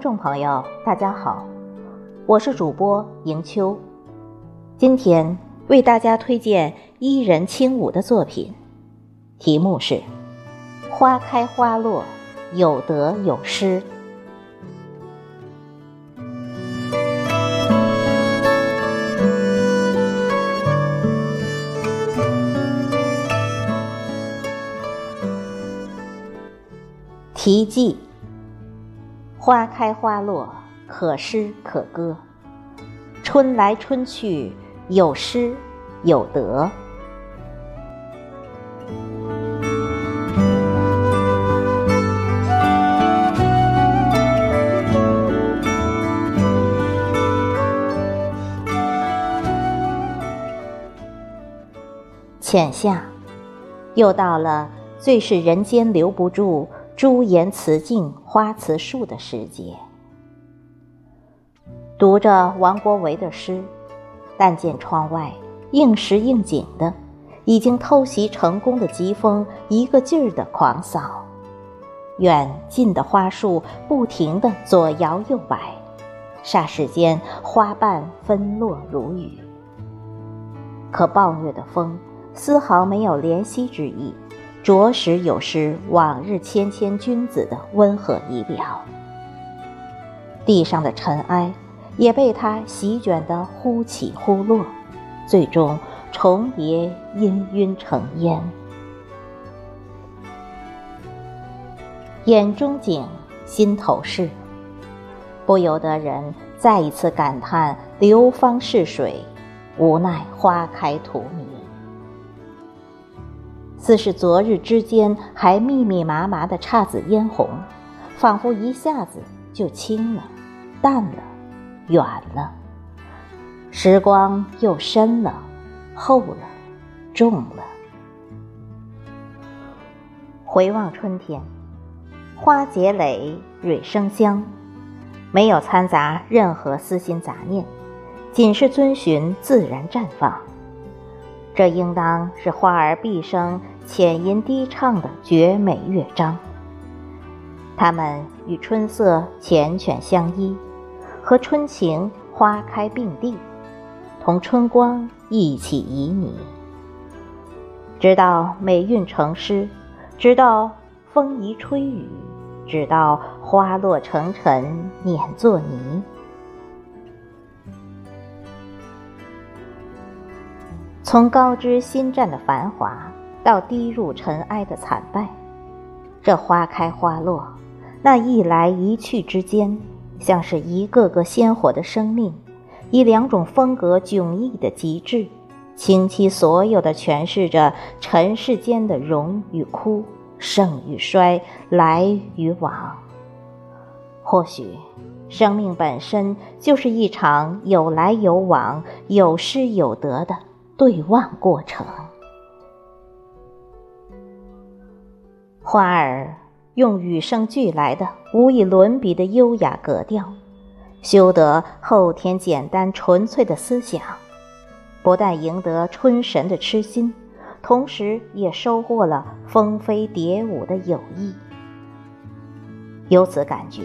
听众朋友，大家好，我是主播迎秋，今天为大家推荐伊人轻舞的作品，题目是《花开花落，有得有失》。题记：花开花落，可诗可歌；春来春去，有失有得。浅夏，又到了最是人间留不住。朱颜辞镜花辞树的时节，读着王国维的诗，但见窗外应时应景的，已经偷袭成功的疾风一个劲儿的狂扫，远近的花树不停的左摇右摆，霎时间花瓣纷落如雨。可暴虐的风丝毫没有怜惜之意。着实有失往日谦谦君子的温和仪表，地上的尘埃也被他席卷得忽起忽落，最终重叠氤氲成烟。眼中景，心头事，不由得人再一次感叹流芳逝水，无奈花开荼蘼。似是昨日之间还密密麻麻的姹紫嫣红，仿佛一下子就清了、淡了、远了。时光又深了、厚了、重了。回望春天，花结蕾，蕊生香，没有掺杂任何私心杂念，仅是遵循自然绽放。这应当是花儿毕生浅吟低唱的绝美乐章。它们与春色缱绻相依，和春情花开并蒂，同春光一起旖旎。直到美韵成诗，直到风移吹雨，直到花落成尘碾作泥。从高枝新绽的繁华，到低入尘埃的惨败，这花开花落，那一来一去之间，像是一个个鲜活的生命，以两种风格迥异的极致，倾其所有的诠释着尘世间的荣与枯、盛与衰、来与往。或许，生命本身就是一场有来有往、有失有得的。对望过程，花儿用与生俱来的无与伦比的优雅格调，修得后天简单纯粹的思想，不但赢得春神的痴心，同时也收获了蜂飞蝶舞的友谊。由此感觉，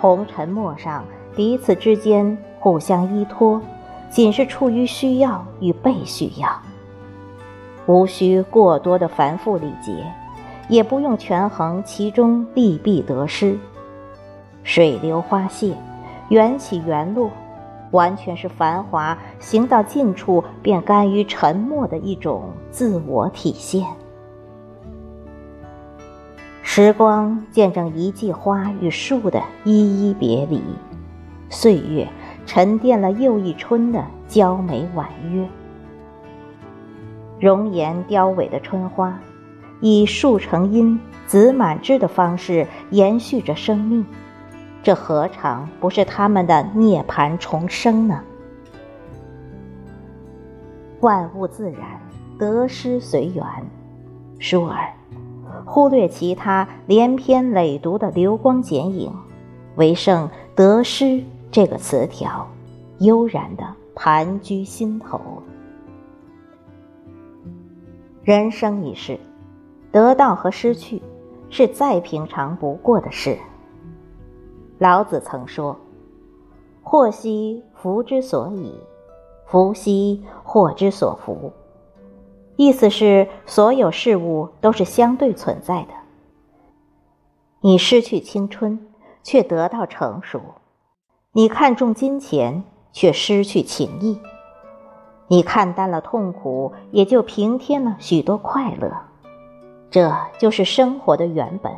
红尘陌上，彼此之间互相依托。仅是出于需要与被需要，无需过多的繁复礼节，也不用权衡其中利弊得失。水流花谢，缘起缘落，完全是繁华行到尽处便甘于沉默的一种自我体现。时光见证一季花与树的依依别离，岁月。沉淀了又一春的娇美婉约，容颜凋萎的春花，以树成荫、子满枝的方式延续着生命，这何尝不是他们的涅槃重生呢？万物自然，得失随缘。倏儿，忽略其他连篇累牍的流光剪影，唯剩得失。这个词条，悠然的盘踞心头。人生一世，得到和失去，是再平常不过的事。老子曾说：“祸兮福之所以，福兮祸之所伏。”意思是，所有事物都是相对存在的。你失去青春，却得到成熟；你看重金钱，却失去情谊；你看淡了痛苦，也就平添了许多快乐。这就是生活的原本。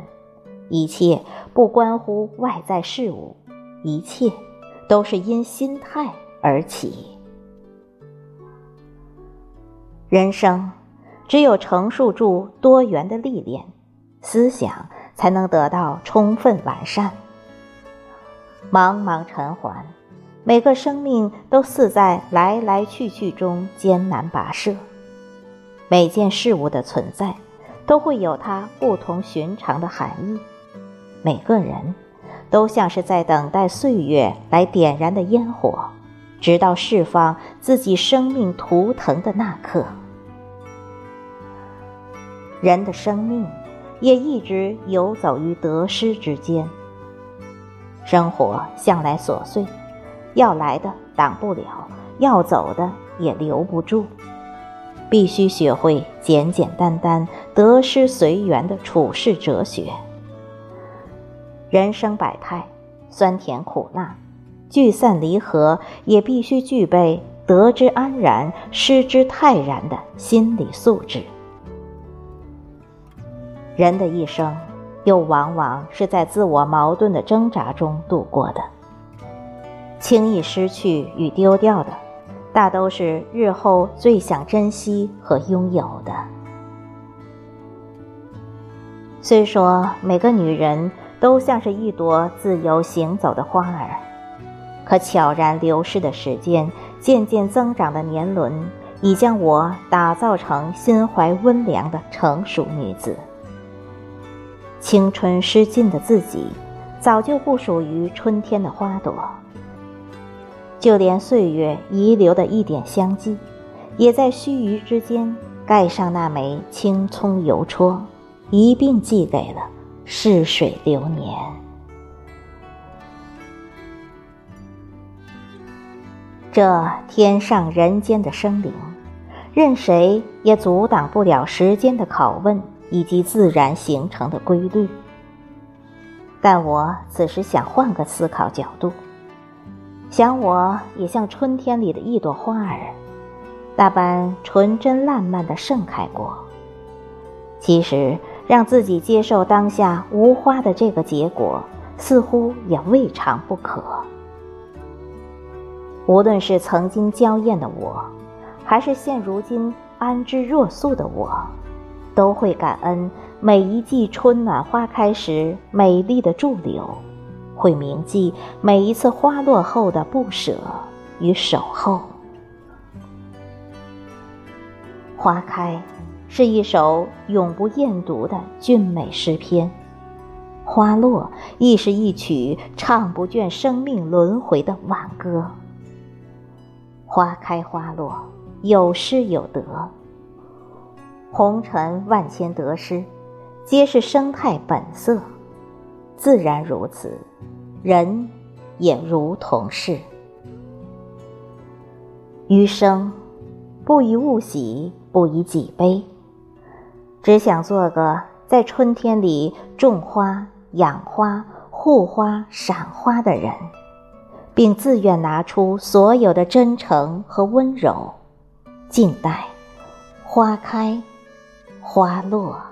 一切不关乎外在事物，一切都是因心态而起。人生只有承受住多元的历练，思想才能得到充分完善。茫茫尘寰，每个生命都似在来来去去中艰难跋涉，每件事物的存在都会有它不同寻常的含义。每个人，都像是在等待岁月来点燃的烟火，直到释放自己生命图腾的那刻。人的生命也一直游走于得失之间。生活向来琐碎，要来的挡不了，要走的也留不住，必须学会简简单单、得失随缘的处世哲学。人生百态，酸甜苦辣，聚散离合，也必须具备得之安然，失之泰然的心理素质。人的一生，又往往是在自我矛盾的挣扎中度过的。轻易失去与丢掉的，大都是日后最想珍惜和拥有的。虽说每个女人。都像是一朵自由行走的花儿，可悄然流逝的时间，渐渐增长的年轮，已将我打造成心怀温良的成熟女子。青春失尽的自己，早就不属于春天的花朵。就连岁月遗留的一点香迹，也在须臾之间盖上那枚青葱邮戳，一并寄给了。逝水流年，这天上人间的生灵，任谁也阻挡不了时间的拷问以及自然形成的规律。但我此时想换个思考角度，想我也像春天里的一朵花儿，那般纯真烂漫的盛开过。其实。让自己接受当下无花的这个结果，似乎也未尝不可。无论是曾经娇艳的我，还是现如今安之若素的我，都会感恩每一季春暖花开时美丽的驻留，会铭记每一次花落后的不舍与守候。花开。是一首永不厌读的俊美诗篇，花落亦是一曲唱不倦生命轮回的挽歌。花开花落，有失有得，红尘万千得失，皆是生态本色，自然如此，人也如同是。余生，不以物喜，不以己悲。只想做个在春天里种花、养花、护花、赏花的人，并自愿拿出所有的真诚和温柔，静待花开花落。